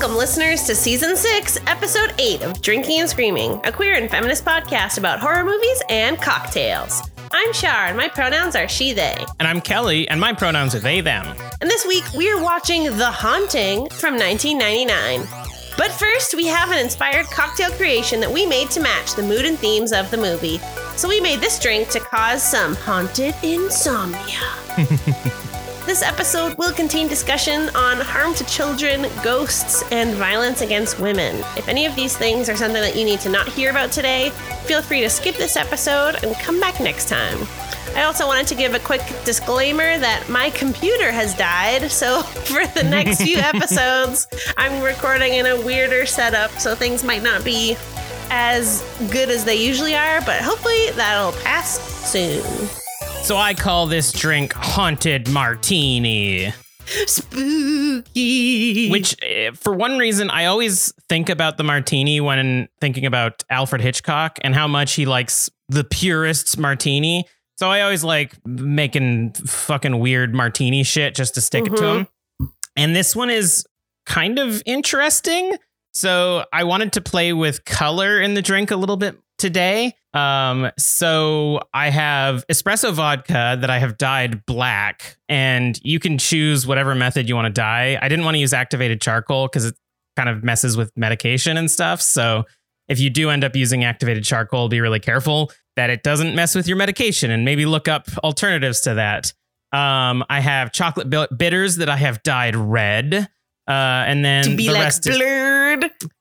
Welcome, listeners, to season six, episode eight of Drinking and Screaming, a queer and feminist podcast about horror movies and cocktails. I'm Shar, and my pronouns are she, they. And I'm Kelly, and my pronouns are they, them. And this week, we're watching The Haunting from 1999. But first, we have an inspired cocktail creation that we made to match the mood and themes of the movie. So we made this drink to cause some haunted insomnia. this episode will contain discussion on harm to children, ghosts, and violence against women. If any of these things are something that you need to not hear about today, feel free to skip this episode and come back next time. I also wanted to give a quick disclaimer that my computer has died, so for the next few episodes, I'm recording in a weirder setup, so things might not be as good as they usually are, but hopefully that'll pass soon. So I call this drink Haunted Martini. Spooky. Which, eh, for one reason, I always think about the martini when thinking about Alfred Hitchcock and how much he likes the purest martini. So I always like making fucking weird martini shit just to stick it to him. And this one is kind of interesting. So I wanted to play with color in the drink a little bit today. Um, so I have espresso vodka that I have dyed black, and you can choose whatever method you want to dye. I didn't want to use activated charcoal because it kind of messes with medication and stuff. So if you do end up using activated charcoal, be really careful that it doesn't mess with your medication and maybe look up alternatives to that. Um, I have chocolate bitters that I have dyed red. Uh, and then to be the like rest is,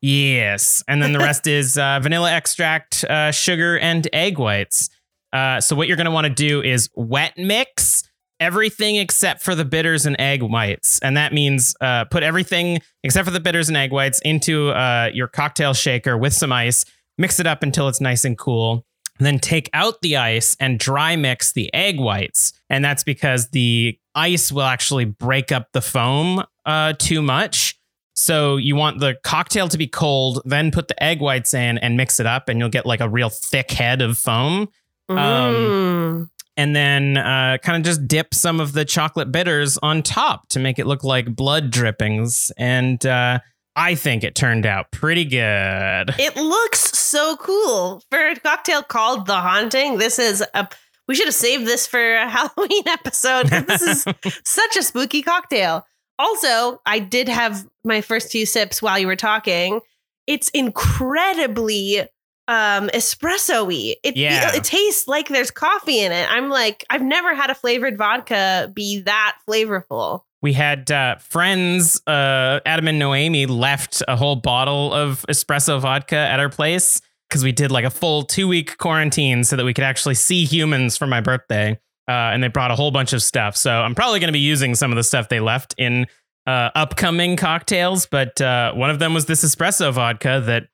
yes, and then the rest is uh, vanilla extract, uh, sugar, and egg whites. Uh, so what you're going to want to do is wet mix everything except for the bitters and egg whites, and that means uh, put everything except for the bitters and egg whites into uh, your cocktail shaker with some ice. Mix it up until it's nice and cool. Then take out the ice and dry mix the egg whites, and that's because the ice will actually break up the foam uh, too much. So you want the cocktail to be cold, then put the egg whites in and mix it up, and you'll get like a real thick head of foam. Um, Mm. and then uh, kind of just dip some of the chocolate bitters on top to make it look like blood drippings. And uh, I think it turned out pretty good. It looks so cool for a cocktail called The Haunting. This is a. We should have saved this for a Halloween episode. This is such a spooky cocktail. Also, I did have my first few sips while you were talking. It's incredibly um espresso-y. It, Yeah. it, it tastes like there's coffee in it. I'm like, I've never had a flavored vodka be that flavorful. We had uh, friends, uh, Adam and Noemi, left a whole bottle of espresso vodka at our place because we did like a full two week quarantine so that we could actually see humans for my birthday. Uh, and they brought a whole bunch of stuff. So I'm probably going to be using some of the stuff they left in uh, upcoming cocktails. But uh, one of them was this espresso vodka that,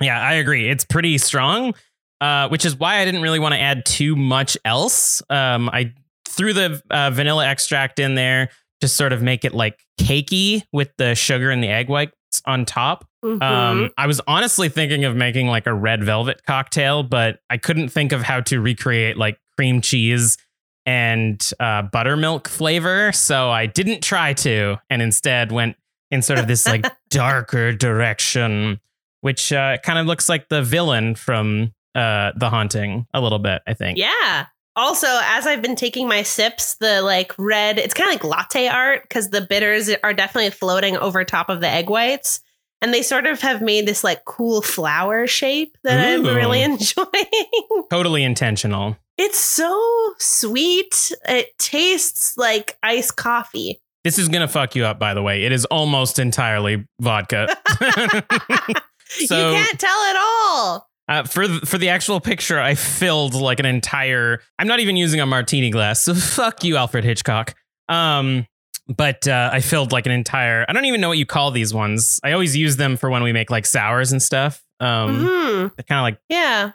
yeah, I agree. It's pretty strong, uh, which is why I didn't really want to add too much else. Um, I threw the vanilla extract in there to sort of make it like cakey with the sugar and the egg whites on top. Mhm. Um, I was honestly thinking of making like a red velvet cocktail, but I couldn't think of how to recreate like cream cheese and uh, buttermilk flavor. So I didn't try to and instead went in sort of this like darker direction, which uh, kind of looks like the villain from uh, The Haunting a little bit, I think. Yeah. Also, as I've been taking my sips, the like red, it's kind of like latte art because the bitters are definitely floating over top of the egg whites. And they sort of have made this like cool flower shape that I'm really enjoying. Totally intentional. it's so sweet. It tastes like iced coffee. This is going to fuck you up, by the way. It is almost entirely vodka. So- you can't tell at all. Uh, for th- for the actual picture, I filled like an entire. I'm not even using a martini glass, so fuck you, Alfred Hitchcock. Um, but uh, I filled like an entire. I don't even know what you call these ones. I always use them for when we make like sours and stuff. Um, Mhm. they're kind of like Yeah.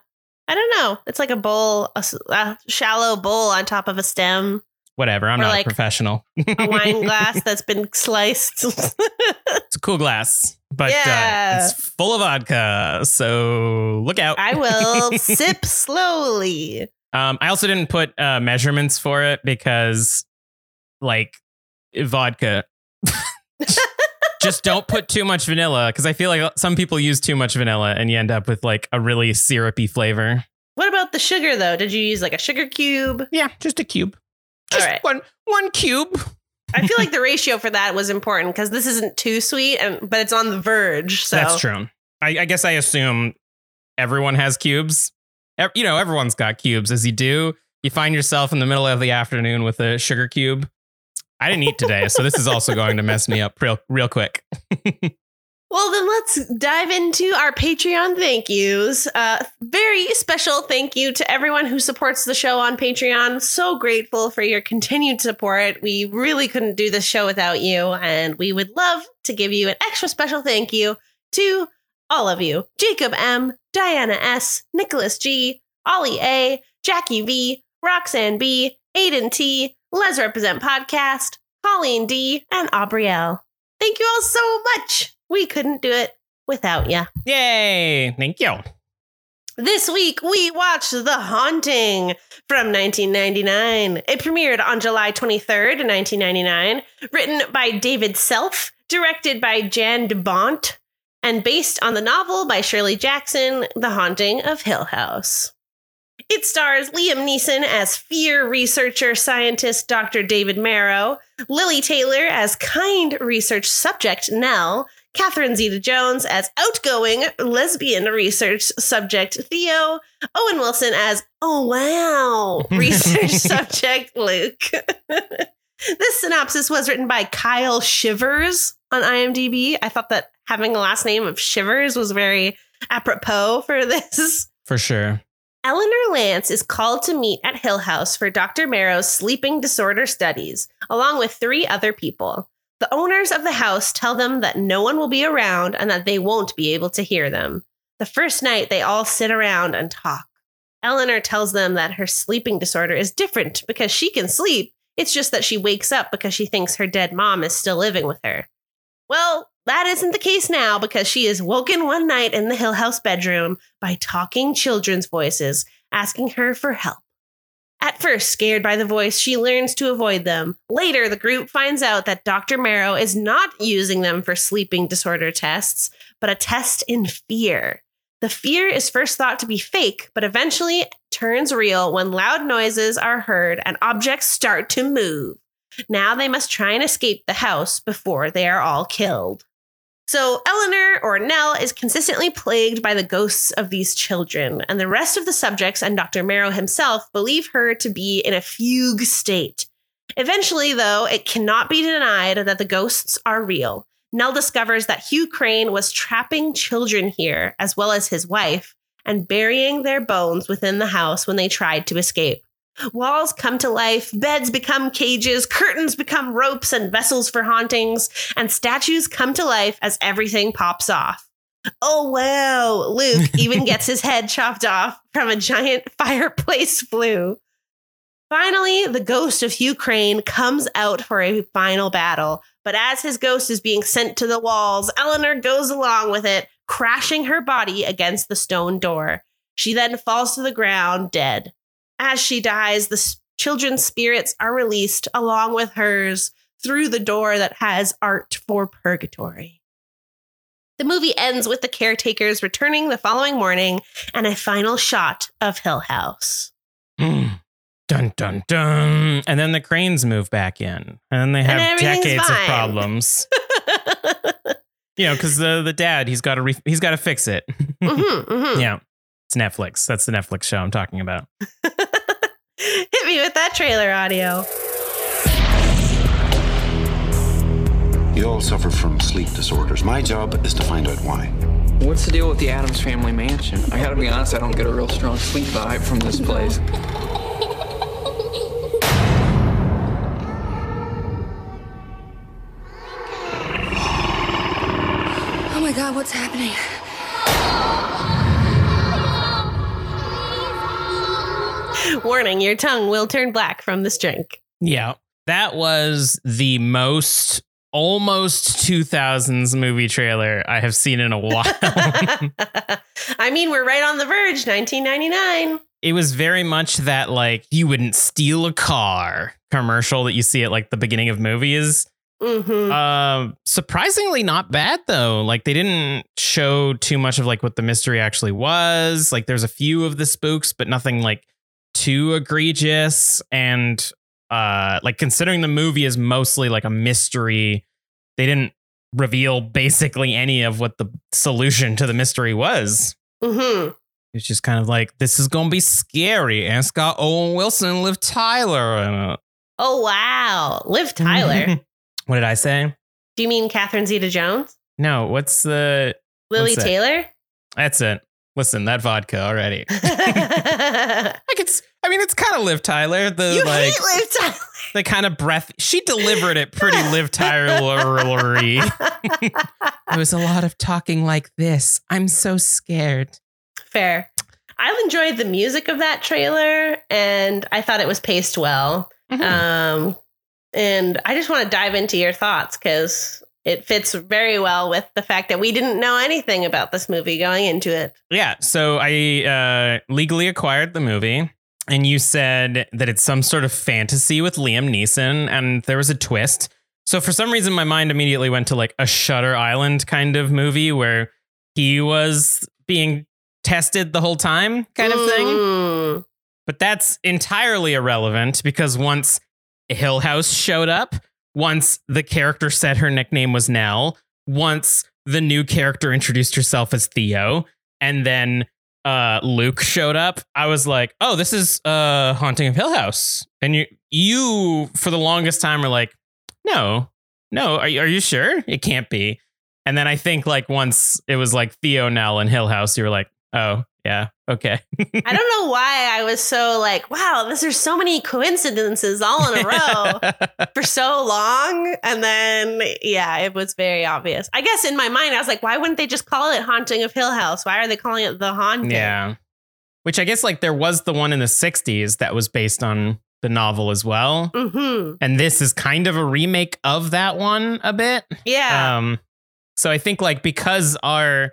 I don't know. It's like a bowl, a shallow bowl on top of a stem, whatever. I'm Or not like a professional. a wine glass that's been sliced. It's a cool glass, but Yeah. uh, it's full of vodka. So look out. I will sip slowly. Um, I also didn't put uh, measurements for it because, like, vodka Just don't put too much vanilla because I feel like some people use too much vanilla and you end up with like a really syrupy flavor. What about the sugar though? Did you use like a sugar cube? Yeah, just a cube. Just right. one one cube. I feel like the ratio for that was important because this isn't too sweet, and but it's on the verge. So That's true. I, I guess I assume everyone has cubes. You know, everyone's got cubes. As you do, you find yourself in the middle of the afternoon with a sugar cube. I didn't eat today, so this is also going to mess me up real real quick. Well, then let's dive into our Patreon thank yous. Uh, very special thank you to everyone who supports the show on Patreon. So grateful for your continued support. We really couldn't do this show without you, and we would love to give you an extra special thank you to all of you Jacob M., Diana S., Nicholas G., Ollie A., Jackie V., Roxanne B., Aiden T., Les Represent Podcast, Colleen D., and Aubrielle. Thank you all so much. We couldn't do it without you. Yay! Thank you. This week, we watched The Haunting from 1999. It premiered on July 23rd, 1999, written by David Self, directed by Jan de Bont, and based on the novel by Shirley Jackson, The Haunting of Hill House. It stars Liam Neeson as fear researcher scientist Dr. David Marrow, Lili Taylor as kind research subject Nell, Catherine Zeta Jones as outgoing lesbian research subject Theo, Owen Wilson as oh wow research subject Luke. this synopsis was written by Kyle Shivers on IMDb. I thought that having a last name of Shivers was very apropos for this. For sure. Eleanor Lance is called to meet at Hill House for Dr. Marrow's sleeping disorder studies, along with three other people. The owners of the house tell them that no one will be around and that they won't be able to hear them. The first night, they all sit around and talk. Eleanor tells them that her sleeping disorder is different because she can sleep. It's just that she wakes up because she thinks her dead mom is still living with her. Well, that isn't the case now because she is woken one night in the Hill House bedroom by talking children's voices asking her for help. At first, scared by the voice, she learns to avoid them. Later, the group finds out that Dr. Marrow is not using them for sleeping disorder tests, but a test in fear. The fear is first thought to be fake, but eventually turns real when loud noises are heard and objects start to move. Now they must try and escape the house before they are all killed. So, Eleanor or Nell is consistently plagued by the ghosts of these children, and the rest of the subjects and Dr. Marrow himself believe her to be in a fugue state. Eventually, though, it cannot be denied that the ghosts are real. Nell discovers that Hugh Crane was trapping children here, as well as his wife, and burying their bones within the house when they tried to escape. Walls come to life, beds become cages, curtains become ropes and vessels for hauntings, and statues come to life as everything pops off. Oh wow, Luke even gets his head chopped off from a giant fireplace flue. Finally, the ghost of Hugh Crane comes out for a final battle, but as his ghost is being sent to the walls, Eleanor goes along with it, crashing her body against the stone door. She then falls to the ground dead. As she dies, the children's spirits are released along with hers through the door that has art for purgatory. The movie ends with the caretakers returning the following morning and a final shot of Hill House. Mm. Dun dun dun. And then the cranes move back in. And then they have decades of problems. you know, because the the dad, he's got to re- he's got to fix it. Mhm, mhm. yeah. It's Netflix. That's the Netflix show I'm talking about. Hit me with that trailer audio. You all suffer from sleep disorders. My job is to find out why. What's the deal with the Addams family mansion? I gotta be honest, I don't get a real strong sleep vibe from this place. Oh my god, what's happening? Warning, your tongue will turn black from this drink. Yeah. That was the most almost 2000s movie trailer I have seen in a while. I mean, we're right on the verge, 1999. it was very much that like you wouldn't steal a car commercial that you see at like the beginning of movies. Mm-hmm. Uh, surprisingly not bad though. Like they didn't show too much of like what the mystery actually was. Like there's a few of the spooks, but nothing like too egregious. And uh, like considering the movie is mostly like a mystery, they didn't reveal basically any of what the solution to the mystery was. mm-hmm. It's just kind of like this is gonna be scary. And it's got Owen Wilson and Liv Tyler in it. Oh wow, Liv Tyler. what did I say? Do you mean Catherine Zeta-Jones? No, what's the Lili What's? Taylor? That's it. Listen, that vodka already. you Like it's I mean it's kind of Liv Tyler. The like hate Liv Tyler. the kind of breath she delivered it pretty Liv Tyler It was a lot of talking like this. I'm so scared. Fair. I enjoyed the music of that trailer, and I thought it was paced well. Mm-hmm. Um, and I just want to dive into your thoughts because it fits very well with the fact that we didn't know anything about this movie going into it. Yeah, so I uh, legally acquired the movie, and you said that it's some sort of fantasy with Liam Neeson, and there was a twist. So for some reason, my mind immediately went to like a Shutter Island kind of movie where he was being tested the whole time, kind of thing. Mm. But that's entirely irrelevant because once Hill House showed up, once the character said her nickname was Nell, once the new character introduced herself as Theo, and then uh, Luke showed up, I was like, "Oh, this is uh, Haunting of Hill House." And you, you for the longest time were like, "No, no, are you, are you sure? It can't be." And then I think like once it was like Theo, Nell, and Hill House, you were like, "Oh, yeah, okay." I don't know why I was so like, wow, this, there's so many coincidences all in a row for so long. And then, yeah, it was very obvious. I guess in my mind, I was like, why wouldn't they just call it Haunting of Hill House? Why are they calling it The Haunting? Yeah. Which I guess like there was the one in the 60s that was based on the novel as well. Mm-hmm. And this is kind of a remake of that one a bit. Yeah. Um so I think like because our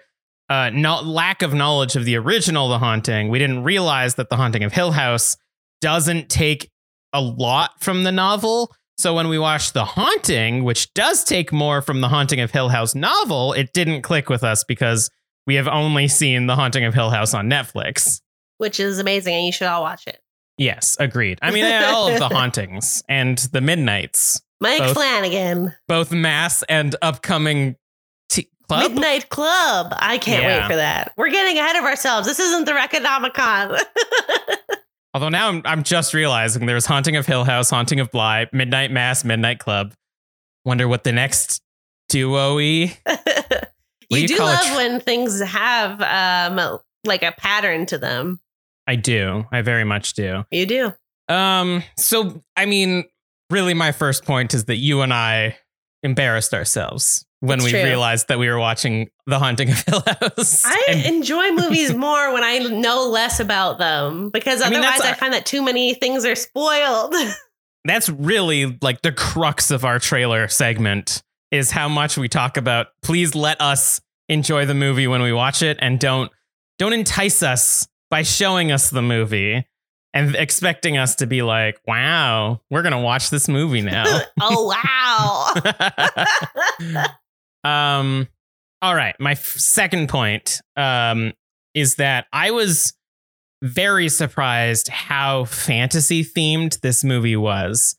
uh not lack of knowledge of the original The Haunting, we didn't realize that The Haunting of Hill House doesn't take a lot from the novel. So when we watched The Haunting, which does take more from The Haunting of Hill House novel, it didn't click with us because we have only seen The Haunting of Hill House on Netflix. Which is amazing. And you should all watch it. Yes, agreed. I mean, all of the hauntings and the midnights, Mike Both. Flanagan, both mass and upcoming club. Midnight Club. I can't Yeah. wait for that. We're getting ahead of ourselves. This isn't the Reconomicon. Although now I'm, I'm just realizing there's Haunting of Hill House, Haunting of Bly, Midnight Mass, Midnight Club. Wonder what the next duo-y. you, you do love tr- when things have um like a pattern to them. I do. I very much do. You do. Um. So I mean, really, my first point is that you and I embarrassed ourselves when It's we true. realized that we were watching The Haunting of Hill House. I And- enjoy movies more when I know less about them because I mean, otherwise I find that too many things are spoiled. that's really like the crux of our trailer segment is how much we talk about please let us enjoy the movie when we watch it and don't don't entice us by showing us the movie and expecting us to be like wow we're gonna watch this movie now. Oh wow. um all right my f- second point um is that i was very surprised how fantasy themed this movie was.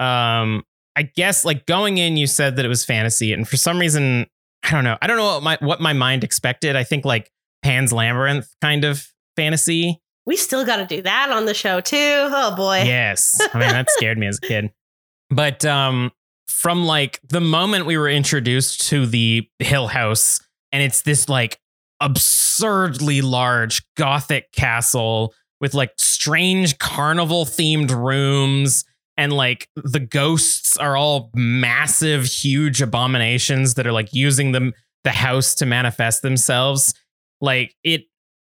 Um i guess like going in you said that it was fantasy and for some reason i don't know i don't know what my what my mind expected. I think like pan's labyrinth kind of fantasy we still got to do that on the show too. Oh boy. Yes. I mean, that scared me as a kid. But um from like the moment we were introduced to the Hill House and it's this like absurdly large gothic castle with like strange carnival themed rooms and like the ghosts are all massive huge abominations that are like using them the house to manifest themselves like it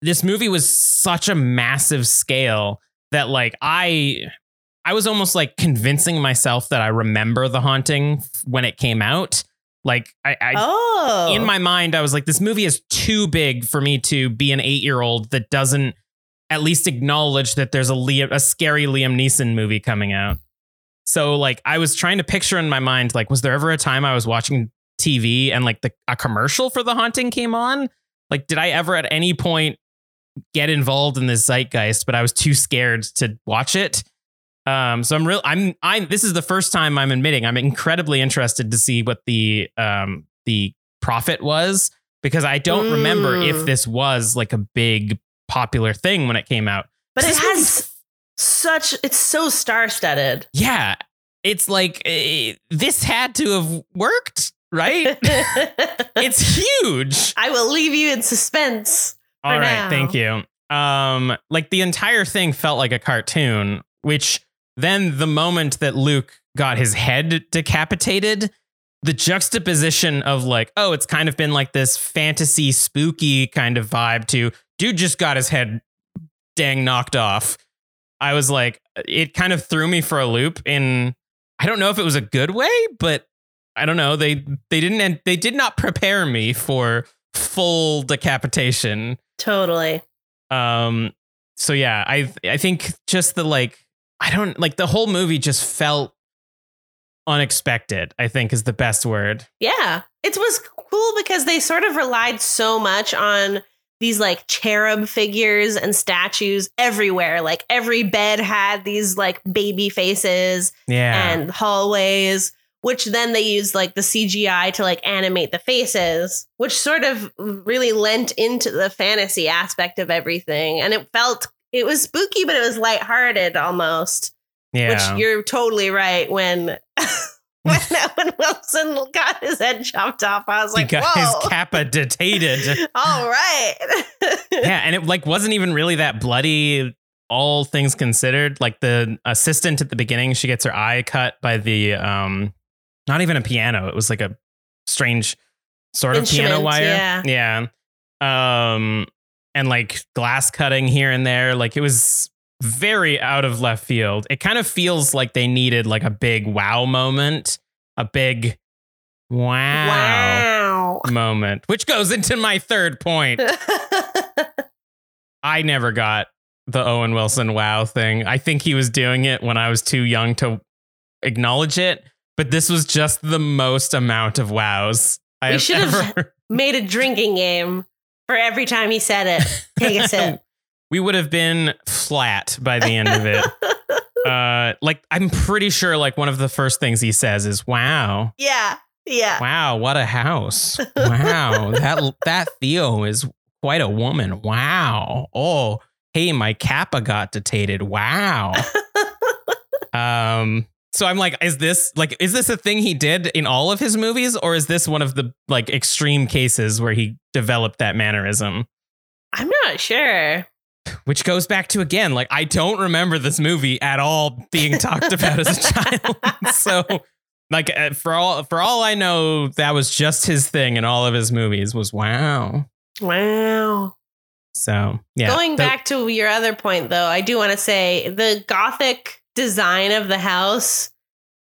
this movie was such a massive scale that like I I was almost like convincing myself that I remember the haunting when it came out. Like I, I oh. in my mind, I was like, this movie is too big for me to be an eight year old that doesn't at least acknowledge that there's a Liam, a scary Liam Neeson movie coming out. So like I was trying to picture in my mind, like, was there ever a time I was watching TV and like the a commercial for the haunting came on? Like, did I ever at any point get involved in this zeitgeist, but I was too scared to watch it? Um, so I'm real I'm I'm this is the first time I'm admitting I'm incredibly interested to see what the um the profit was because I don't remember Mm. if this was like a big popular thing when it came out. But it has such it's so star-studded. Yeah. It's like eh, this had to have worked, right? it's huge. I will leave you in suspense. All right, now. thank you. Um like the entire thing felt like a cartoon, which then the moment that Luke got his head decapitated, the juxtaposition of like, oh, it's kind of been like this fantasy spooky kind of vibe to dude just got his head dang knocked off. I was like, it kind of threw me for a loop in I don't know if it was a good way, but I don't know. They they didn't they did not prepare me for full decapitation. Totally. Um so yeah, I I think just the like I don't like the whole movie just felt unexpected, I think is the best word. Yeah. It was cool because they sort of relied so much on these like cherub figures and statues everywhere. Like every bed had these like baby faces Yeah. and hallways, which then they used like the CGI to like animate the faces, which sort of really lent into the fantasy aspect of everything. And it felt it was spooky, but it was lighthearted almost. yeah. Which you're totally right when when Owen Wilson got his head chopped off. I was like, he got whoa. his kappa detated. All right. yeah, and it like wasn't even really that bloody. All things considered, like the assistant at the beginning, she gets her eye cut by the um, not even a piano. It was like a strange sort of piano wire. yeah. Yeah. Um, and like glass cutting here and there. Like it was very out of left field. It kind of feels like they needed like a big wow moment, a big wow, wow. moment, which goes into my third point. I never got the Owen Wilson wow thing. I think he was doing it when I was too young to acknowledge it, but this was just the most amount of wows I We have should have- ever. Made a drinking game for every time he said it. Take a sip. we would have been flat by the end of it. uh, like I'm pretty sure, like one of the first things he says is "Wow, yeah. Yeah. wow, what a house! Wow, that that Theo is quite a woman. Wow, oh, hey, my kappa got detated. Wow." Um, so I'm like, is this like, is this a thing he did in all of his movies, or is this one of the like extreme cases where he developed that mannerism? I'm not sure. Which goes back to again, like I don't remember this movie at all being talked about as a child. so, like uh, for all for all I know, that was just his thing in all of his movies. Was wow. Wow. So yeah, Going the- back to your other point, though, I do want to say the gothic design of the house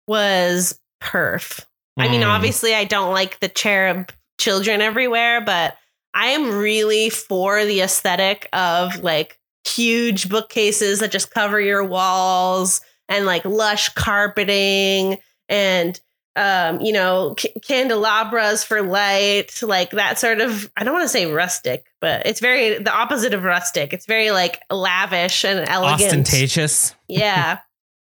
was perf. I mean, Mm. obviously, I don't like the cherub children everywhere, but I am really for the aesthetic of like huge bookcases that just cover your walls and like lush carpeting and um you know c- candelabras for light like that sort of i don't want to say rustic but it's very the opposite of rustic it's very like lavish and elegant ostentatious. yeah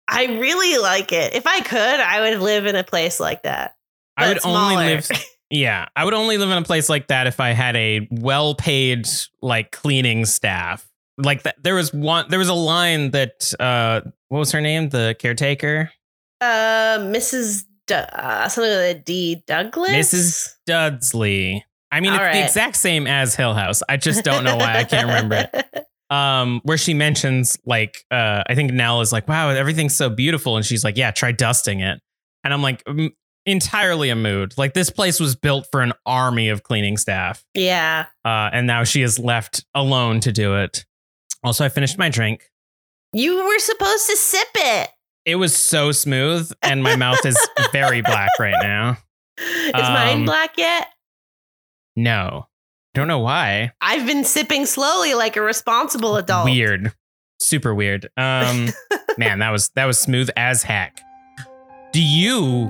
i really like it if i could i would live in a place like that I would but only live Yeah, I would only live in a place like that if I had a well-paid like cleaning staff. Like that, there was one. There was a line that uh, what was her name? The caretaker, uh mrs D- uh, something with a d douglas Mrs. Dudsley. I mean, All it's the exact same as Hill House. I just don't know why I can't remember it. Um, where she mentions like, uh, I think Nell is like, "Wow, everything's so beautiful," and she's like, "Yeah, try dusting it." And I'm like, mm, entirely a mood. Like this place was built for an army of cleaning staff. yeah uh, and now she is left alone to do it. Also, I finished my drink. you were supposed to sip it It was so smooth, and my mouth is very black right now. is mine Um, black yet No, don't know why. I've been sipping slowly like a responsible adult. Weird, super weird. Um, man, that was that was smooth as heck. Do you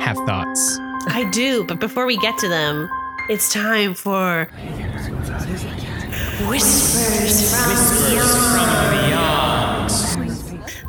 have thoughts? I do, but before we get to them, it's time for Whispers from Beyond.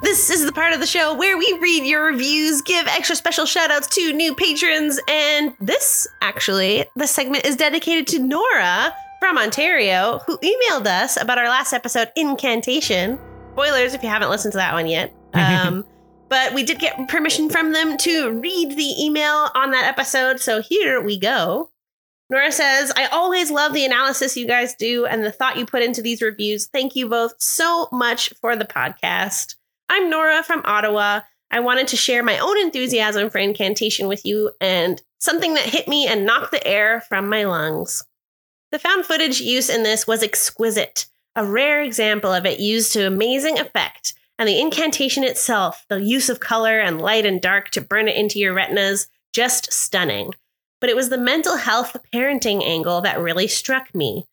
This is the part of the show where we read your reviews, give extra special shout outs to new patrons, and this actually, the segment is dedicated to Nora from Ontario, who emailed us about our last episode, Incantation. Spoilers if you haven't listened to that one yet. Um, but we did get permission from them to read the email on that episode, so here we go. Nora says, I always love the analysis you guys do and the thought you put into these reviews. Thank you both so much for the podcast. I'm Nora from Ottawa. I wanted to share my own enthusiasm for incantation with you and something that hit me and knocked the air from my lungs. The found footage use in this was exquisite, a rare example of it used to amazing effect, and the incantation itself, the use of color and light and dark to burn it into your retinas, just stunning but it was the mental health parenting angle that really struck me.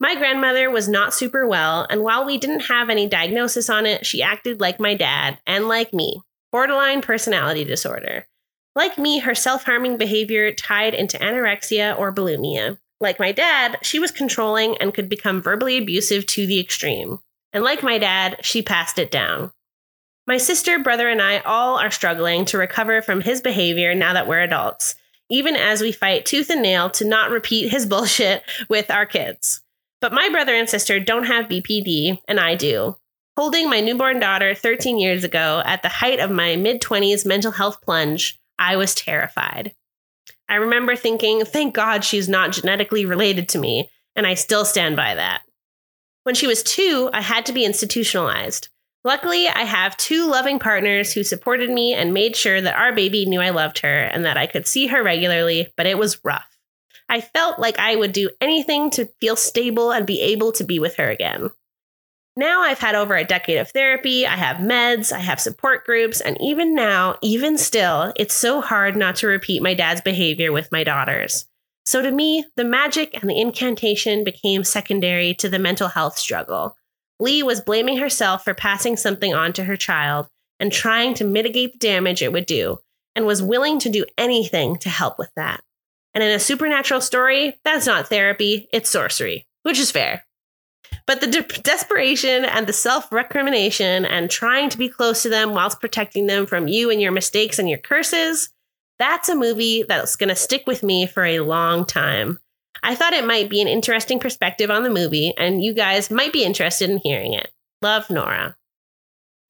My grandmother was not super well, and while we didn't have any diagnosis on it, she acted like my dad and like me borderline personality disorder. Like me, her self harming behavior tied into anorexia or bulimia. Like my dad, she was controlling and could become verbally abusive to the extreme. And like my dad, she passed it down. My sister, brother, and I all are struggling to recover from his behavior now that we're adults even as we fight tooth and nail to not repeat his bullshit with our kids. But my brother and sister don't have BPD, and I do. Holding my newborn daughter 13 years ago at the height of my mid 20s mental health plunge, I was terrified. I remember thinking, thank God she's not genetically related to me, and I still stand by that. When she was two, I had to be institutionalized. Luckily, I have two loving partners who supported me and made sure that our baby knew I loved her and that I could see her regularly, but it was rough. I felt like I would do anything to feel stable and be able to be with her again. Now I've had over a decade of therapy, I have meds, I have support groups, and even now, even still, it's so hard not to repeat my dad's behavior with my daughters. So to me, the magic and the incantation became secondary to the mental health struggle. Lee was blaming herself for passing something on to her child and trying to mitigate the damage it would do, and was willing to do anything to help with that. And in a supernatural story, that's not therapy, it's sorcery, which is fair. But the de- desperation and the self recrimination and trying to be close to them whilst protecting them from you and your mistakes and your curses, that's a movie that's going to stick with me for a long time. I thought it might be an interesting perspective on the movie, and you guys might be interested in hearing it. Love Nora.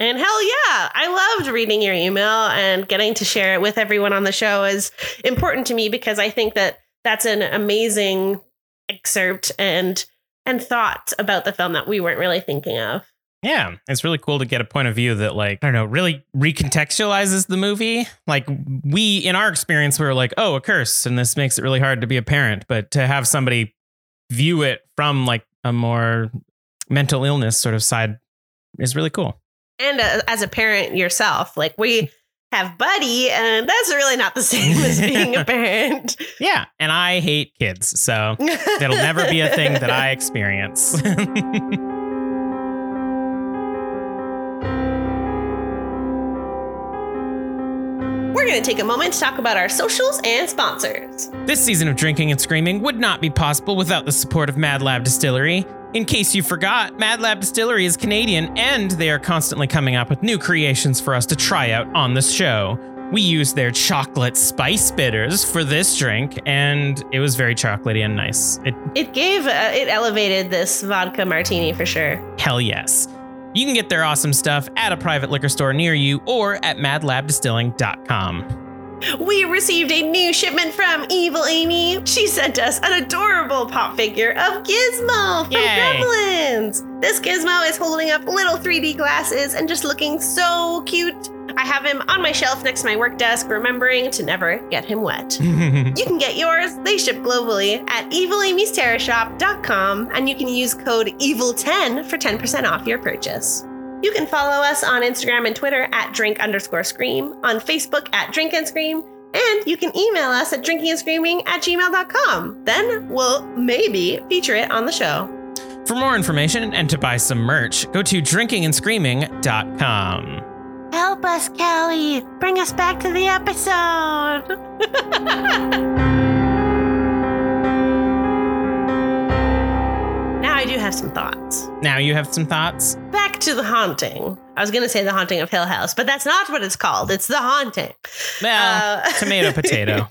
And hell yeah, I loved reading your email and getting to share it with everyone on the show is important to me because I think that that's an amazing excerpt and and thought about the film that we weren't really thinking of. Yeah, it's really cool to get a point of view that, like, I don't know, really recontextualizes the movie. Like, we, in our experience, we were like, oh, a curse, and this makes it really hard to be a parent. But to have somebody view it from like a more mental illness sort of side is really cool. And uh, as a parent yourself, like, we have Buddy, and that's really not the same as being a parent. Yeah, and I hate kids, so it'll never be a thing that I experience. Going to take a moment to talk about our socials and sponsors. This season of Drinking and Screaming would not be possible without the support of Mad Lab Distillery. In case you forgot, Mad Lab Distillery is Canadian and they are constantly coming up with new creations for us to try out on this show. We used their chocolate spice bitters for this drink, and it was very chocolatey and nice. It, It gave, uh, it elevated this vodka martini for sure. hell yes. You can get their awesome stuff at a private liquor store near you or at madlabdistilling.com. We received a new shipment from Evil Amy. She sent us an adorable pop figure of Gizmo from Yay. Gremlins. This Gizmo is holding up little 3D glasses and just looking so cute. I have him on my shelf next to my work desk, remembering to never get him wet. You can get yours. They ship globally at evilamysterrorshop.com and you can use code EVIL10 for 10% off your purchase. You can follow us on Instagram and Twitter at drink underscore scream, on Facebook at drink and scream, and you can email us at drinkingandscreaming at gmail.com. Then we'll maybe feature it on the show. For more information and to buy some merch, go to drinkingandscreaming.com. help us, Kelly. Bring us back to the episode. now I do have some thoughts. Now you have some thoughts. Back to the haunting. I was going to say the haunting of Hill House, but that's not what it's called. It's the haunting. Well, Uh, tomato, potato.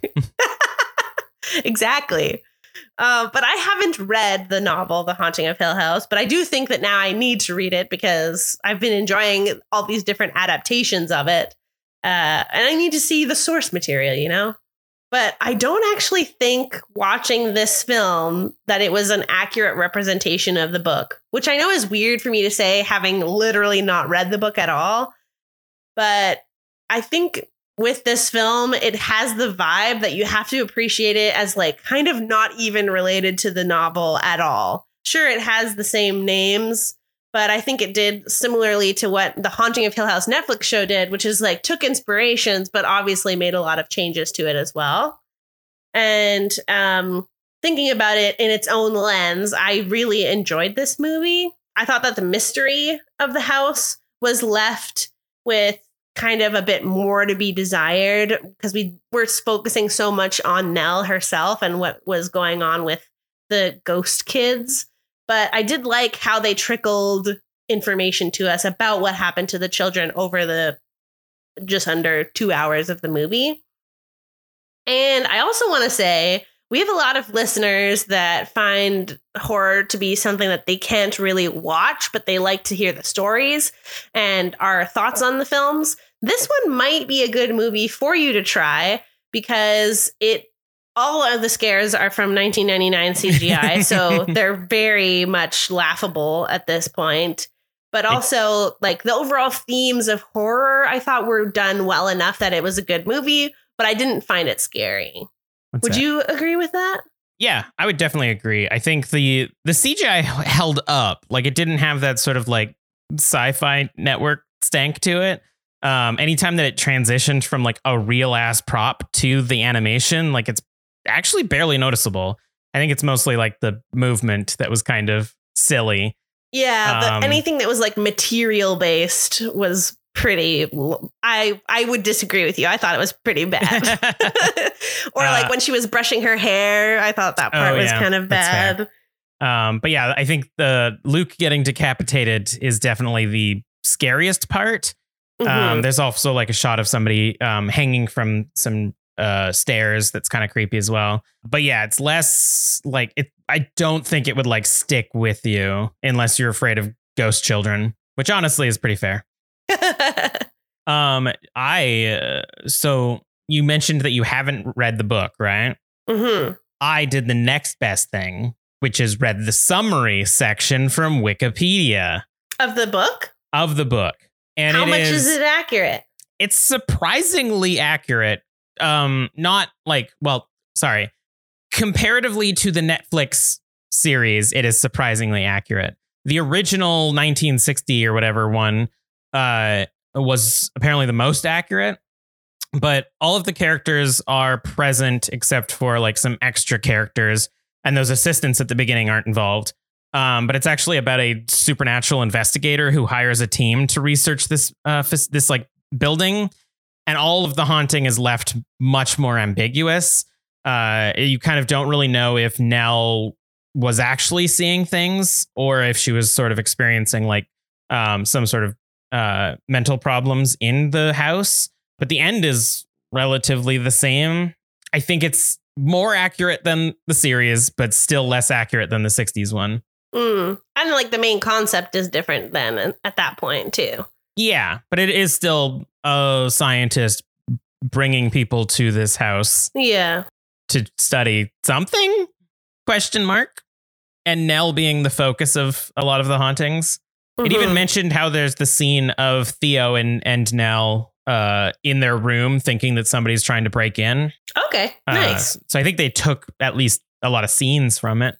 exactly. Uh, but I haven't read the novel, The Haunting of Hill House, but I do think that now I need to read it because I've been enjoying all these different adaptations of it. Uh, and I need to see the source material, you know? But I don't actually think watching this film that it was an accurate representation of the book, which I know is weird for me to say, having literally not read the book at all. But I think with this film, it has the vibe that you have to appreciate it as like kind of not even related to the novel at all. Sure, it has the same names, but I think it did similarly to what the Haunting of Hill House Netflix show did, which is like took inspirations, but obviously made a lot of changes to it as well. And um, thinking about it in its own lens, I really enjoyed this movie. I thought that the mystery of the house was left with kind of a bit more to be desired because we were focusing so much on Nell herself and what was going on with the ghost kids. But I did like how they trickled information to us about what happened to the children over the just under two hours of the movie. And I also want to say we have a lot of listeners that find horror to be something that they can't really watch, but they like to hear the stories and our thoughts on the films. This one might be a good movie for you to try because it all of the scares are from 1999 CGI, so they're very much laughable at this point. But also, like the overall themes of horror, I thought were done well enough that it was a good movie, but I didn't find it scary. What's Would that? you agree with that? Yeah, I would definitely agree. I think the the CGI held up. Like it didn't have that sort of like sci-fi network stank to it. Um, anytime that it transitioned from like a real ass prop to the animation, like it's actually barely noticeable. I think it's mostly like the movement that was kind of silly. Yeah, the, Um, anything that was like material based was pretty. I I would disagree with you. I thought it was pretty bad. or like Uh, when she was brushing her hair, I thought that part Oh, was yeah, kind of bad. Um, but yeah, I think the Luke getting decapitated is definitely the scariest part. Um, Mhm. there's also like a shot of somebody um, hanging from some uh, stairs that's kind of creepy as well. But yeah, it's less like it. I don't think it would like stick with you unless you're afraid of ghost children, which honestly is pretty fair. Um, I uh, so you mentioned that you haven't read the book, right? Mm-hmm. I did the next best thing, which is read the summary section from Wikipedia Of the book, of the book. And how much is, is it accurate? it's surprisingly accurate. Um, not like, well, sorry. Comparatively to the Netflix series, it is surprisingly accurate. The original 1960 or whatever one uh was apparently the most accurate. But all of the characters are present except for like some extra characters, and those assistants at the beginning aren't involved. Um, but it's actually about a supernatural investigator who hires a team to research this uh, this like building, and all of the haunting is left much more ambiguous. Uh, you kind of don't really know if Nell was actually seeing things or if she was sort of experiencing like um, some sort of uh, mental problems in the house. But the end is relatively the same. I think it's more accurate than the series, but still less accurate than the 60s one. Mm. And like the main concept is different then at that point too. Yeah, but it is still a scientist bringing people to this house Yeah. to study something? Question mark. And Nell being the focus of a lot of the hauntings. It even Mhm. mentioned how there's the scene of Theo and and Nell uh, in their room thinking that somebody's trying to break in. Okay. Uh, Nice. So I think they took at least a lot of scenes from it.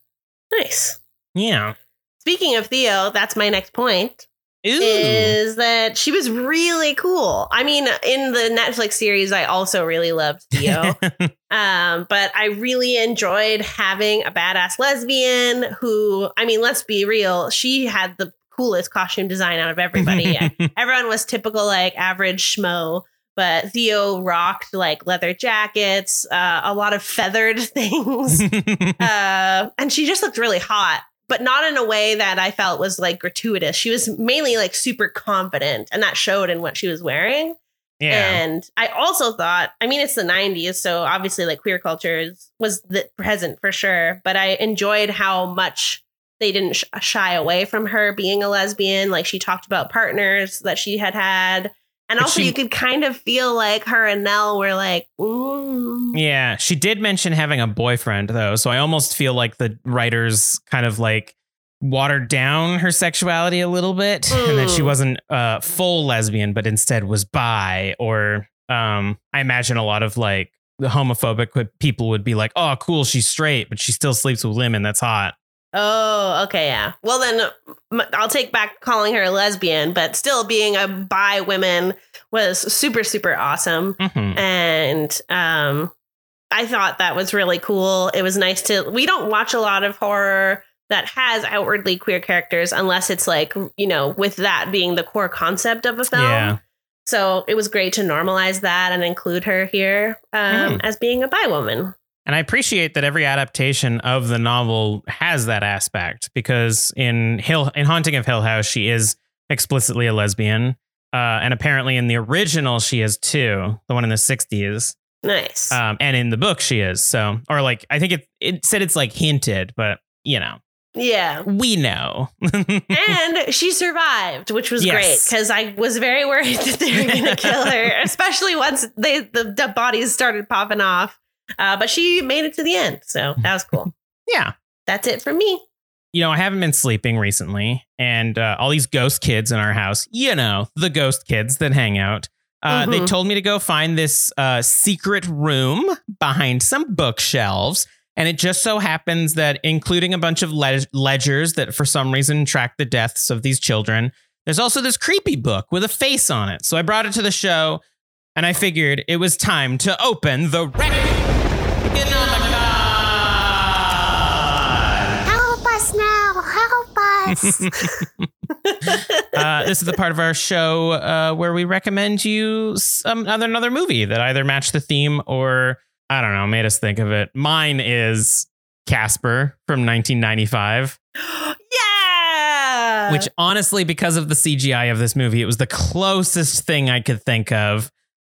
Nice. Yeah. Speaking of Theo, that's my next point. Ooh. is that she was really cool. I mean, in the Netflix series, I also really loved Theo. um, but I really enjoyed having a badass lesbian who, I mean, let's be real, she had the coolest costume design out of everybody. Everyone was typical like average schmo, but Theo rocked like leather jackets, uh, a lot of feathered things, uh, and she just looked really hot. But not in a way that I felt was like gratuitous. She was mainly like super confident, and that showed in what she was wearing. yeah. And I also thought, I mean, it's the 90s, so obviously, like queer culture was the present for sure. But I enjoyed how much they didn't sh- shy away from her being a lesbian. Like she talked about partners that she had had. And But also, she- you could kind of feel like her and Nell were like, mm. Yeah, she did mention having a boyfriend though, so I almost feel like the writers kind of like watered down her sexuality a little bit and that she Mm. wasn't uh full lesbian but instead was bi or um I imagine a lot of like the homophobic people would be like, "Oh, cool, she's straight, but she still sleeps with women. That's hot." Oh, okay, yeah. Well, then I'll take back calling her a lesbian, but still being a bi woman was super, super awesome. Mhm. and um i thought that was really cool it was nice to we don't watch a lot of horror that has outwardly queer characters unless it's like you know with that being the core concept of a film Yeah. so it was great to normalize that and include her here um, Mm. as being a bi woman And I appreciate that every adaptation of the novel has that aspect because in Hill in Haunting of Hill House, she is explicitly a lesbian. Uh, and apparently in the original, she is too, the one in the 60s. nice Um, and in the book, she is. So, or like, I think it, it said it's like hinted, but you know, yeah we know. and she survived, which was Yes. great because I was very worried that they were going to kill her, especially once they the, the bodies started popping off. Uh, but she made it to the end, so that was cool. yeah. That's it for me. You know, I haven't been sleeping recently, and uh, all these ghost kids in our house, you know, the ghost kids that hang out. Uh, They Mhm. told me to go find this uh, secret room behind some bookshelves. And it just so happens that, including a bunch of le- ledgers that for some reason track the deaths of these children, there's also this creepy book with a face on it. So I brought it to the show, and I figured it was time to open the. Help us now! Help us! uh, this is the part of our show uh, where we recommend you some other another movie that either matched the theme or I don't know made us think of it. Mine is Casper from 1995, yeah. which honestly, because of the CGI of this movie, it was the closest thing I could think of.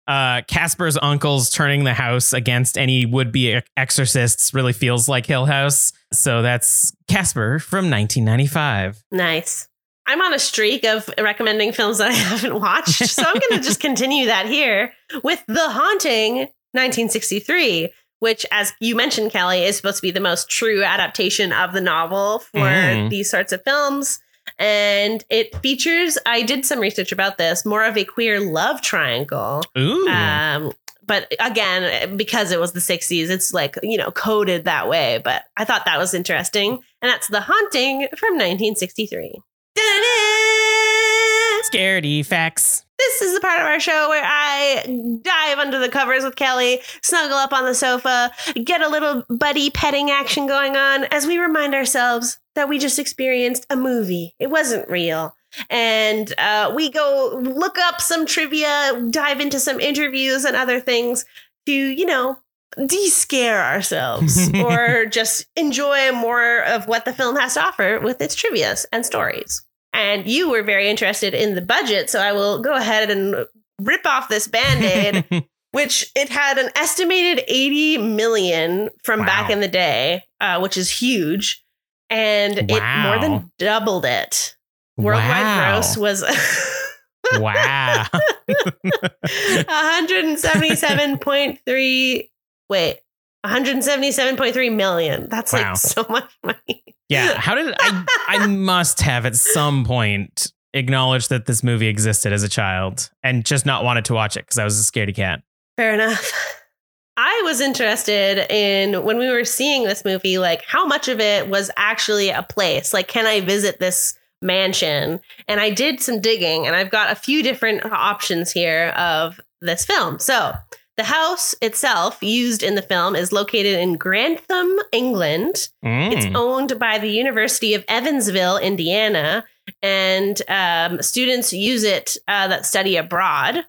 Uh, Casper's uncles turning the house against any would-be exorcists really feels like Hill House. So that's Casper from 1995. nice. I'm on a streak of recommending films that I haven't watched, so I'm going to just continue that here with The Haunting 1963, which, as you mentioned, Kelly, is supposed to be the most true adaptation of the novel for Mhm. these sorts of films. And it features, I did some research about this, more of a queer love triangle. Ooh. Um, but again, because it was the 60s, it's like, you know, coded that way. But I thought that was interesting. And that's The Haunting from 1963. Da-da-da! Scaredy facts. This is the part of our show where I dive under the covers with Kelly, snuggle up on the sofa, get a little buddy petting action going on as we remind ourselves that we just experienced a movie. It wasn't real. And uh, we go look up some trivia, dive into some interviews and other things to, you know, de scare ourselves or just enjoy more of what the film has to offer with its trivia and stories. And you were very interested in the budget, so I will go ahead and rip off this band aid, which it had an estimated 80 million from back in the day, uh, which is huge. And it more than doubled it. Worldwide Wow. gross was wow. 177.3 wait 177.3 million that's Wow. like so much money Yeah. How did I? I must have at some point acknowledged that this movie existed as a child and just not wanted to watch it because I was a scaredy cat. fair enough i was interested in when we were seeing this movie like how much of it was actually a place like can i visit this mansion and i did some digging and i've got a few different options here of this film so the house itself used in the film is located in Grantham, England. It's Mm. owned by the University of Evansville, Indiana, and um, students use it uh, that study abroad.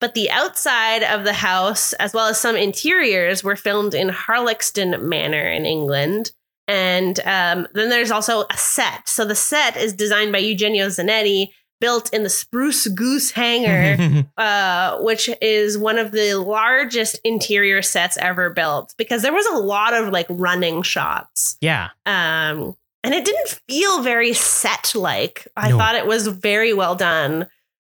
But the outside of the house, as well as some interiors, were filmed in Harlaxton Manor in England. And um, then there's also a set. So the set is designed by Eugenio Zanetti, built in the Spruce Goose Hangar, uh, which is one of the largest interior sets ever built because there was a lot of like running shots. yeah. Um, and it didn't feel very set like. I No. thought it was very well done.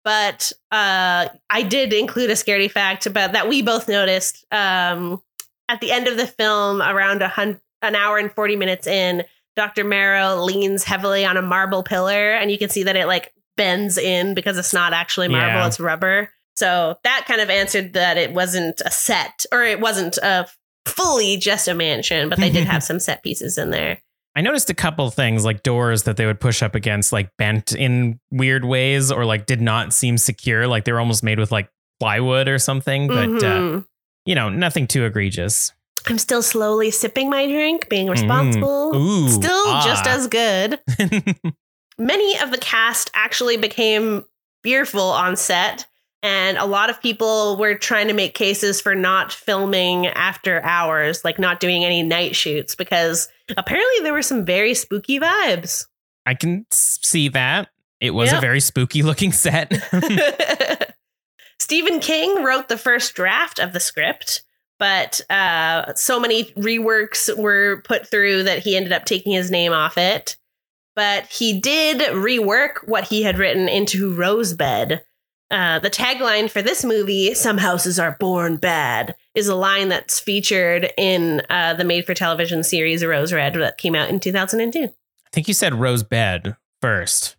But uh, I did include a scaredy fact about that we both noticed um, at the end of the film, around a hun- an hour and 40 minutes in, Dr. Marrow leans heavily on a marble pillar, and you can see that it like bends in because it's not actually marble, Yeah. it's rubber. So that kind of answered that it wasn't a set or it wasn't a fully just a mansion, but they did have some set pieces in there. I noticed a couple things like doors that they would push up against, like bent in weird ways or like did not seem secure. Like they were almost made with like plywood or something, but uh, Mhm. you know, nothing too egregious. I'm still slowly sipping my drink, being responsible. Mm. Ooh, Still just ah. as good. Many of the cast actually became fearful on set, and a lot of people were trying to make cases for not filming after hours, like not doing any night shoots, because apparently there were some very spooky vibes. I can see that. It was Yeah. a very spooky looking set. Stephen King wrote the first draft of the script, but uh, so many reworks were put through that he ended up taking his name off it. But he did rework what he had written into Rosebud. Uh, the tagline for this movie, Some Houses Are Born Bad, is a line that's featured in uh, the made for television series Rose Red that came out in 2002. I think you said rose bed first.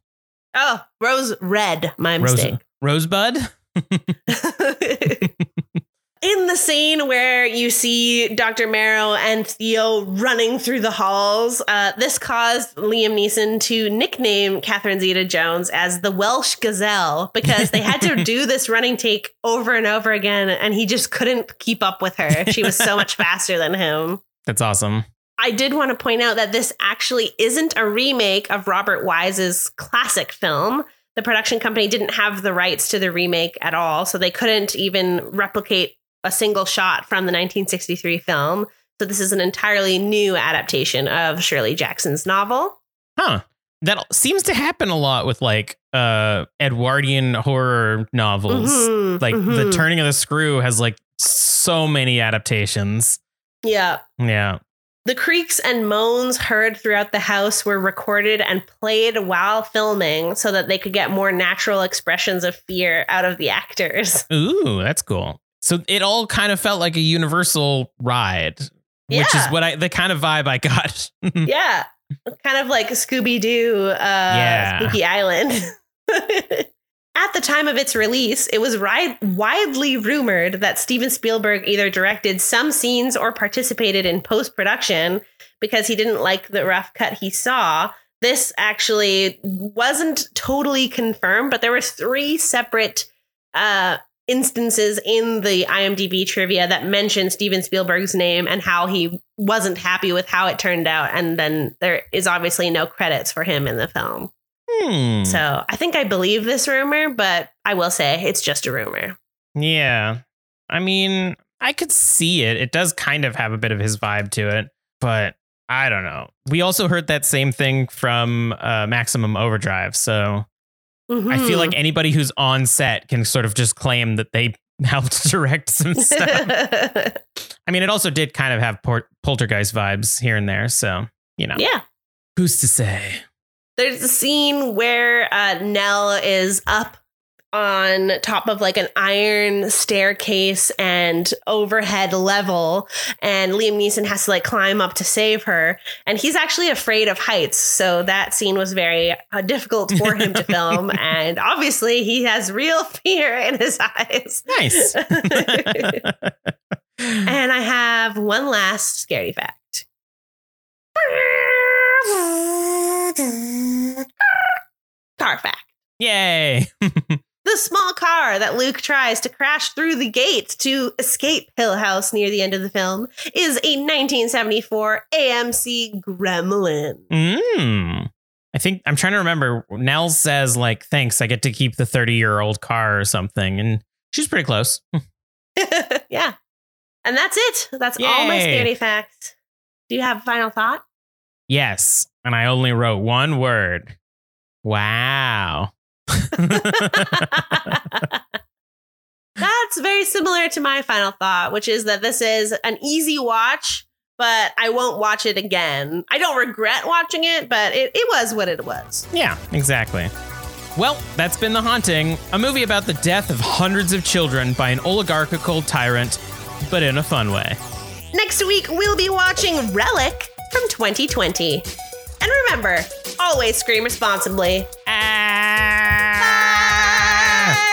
Oh, Rose Red, my Rose, mistake. rosebud? in the scene where you see Dr. Marrow and Theo running through the halls, uh, this caused Liam Neeson to nickname Catherine Zeta Jones as the Welsh Gazelle because they had to do this running take over and over again, and he just couldn't keep up with her. She was so much faster than him. That's awesome. I did want to point out that this actually isn't a remake of Robert Wise's classic film. The production company didn't have the rights to the remake at all, so they couldn't even replicate a single shot from the 1963 film. So this is an entirely new adaptation of Shirley Jackson's novel. Huh. That seems to happen a lot with like uh Edwardian horror novels. Mhm, Like the mhm. turning of the screw has like so many adaptations. Yeah. Yeah. The creaks and moans heard throughout the house were recorded and played while filming so that they could get more natural expressions of fear out of the actors. Ooh, that's cool. So it all kind of felt like a universal ride, which is what I the kind of vibe I got. yeah. Kind of like Scooby Doo, uh, Yeah. Spooky Island. At the time of its release, it was ri- widely rumored that Steven Spielberg either directed some scenes or participated in post production because he didn't like the rough cut he saw. This actually wasn't totally confirmed, but there were three separate uh, instances in the IMDb trivia that mention Steven Spielberg's name and how he wasn't happy with how it turned out. And then there is obviously no credits for him in the film. Hmm. So I think I believe this rumor, but I will say it's just a rumor. Yeah. I mean, I could see it. It does kind of have a bit of his vibe to it, but I don't know. We also heard that same thing from uh, Maximum Overdrive. So I feel like anybody who's on set can sort of just claim that they helped direct some stuff. I mean, it also did kind of have por- poltergeist vibes here and there. So, you know, yeah. who's to say? There's a scene where uh, Nell is up on top of like an iron staircase and overhead level, and Liam Neeson has to like climb up to save her. And he's actually afraid of heights, so that scene was very uh, difficult for him to film. And obviously, he has real fear in his eyes. Nice. And I have one last scary fact. Car fact. Yay. The small car that Luke tries to crash through the gate to escape Hill House near the end of the film is a 1974 AMC Gremlin. Mm. I think I'm trying to remember. Nell says like, "Thanks, I get to keep the 30 year old car or something," and she's pretty close. yeah. And that's it. That's all my scary facts. Do you have a final thought? yes, and I only wrote one word. Wow. That's very similar to my final thought, which is that this is an easy watch, but I won't watch it again. I don't regret watching it, but it, it was what it was. Yeah, exactly. Well, that's been The Haunting, a movie about the death of hundreds of children by an oligarchical tyrant, but in a fun way. Next week, we'll be watching Relic from 2020. And remember, always scream responsibly. Ah. Bye!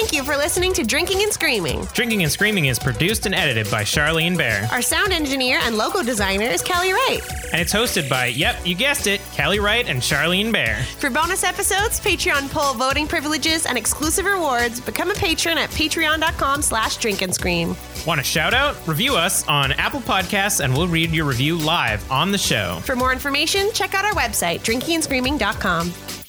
Thank you for listening to Drinking and Screaming. Drinking and Screaming is produced and edited by Charlene Bear, Our sound engineer and logo designer is Kelly Wright. and it's hosted by, yep, you guessed it, Kelly Wright and Charlene Bear. For bonus episodes, Patreon poll voting privileges, and exclusive rewards, become a patron at patreon.com slash drink and scream. Want a shout out? Review us on Apple Podcasts and we'll read your review live on the show. For more information, check out our website, drinkingandscreaming.com.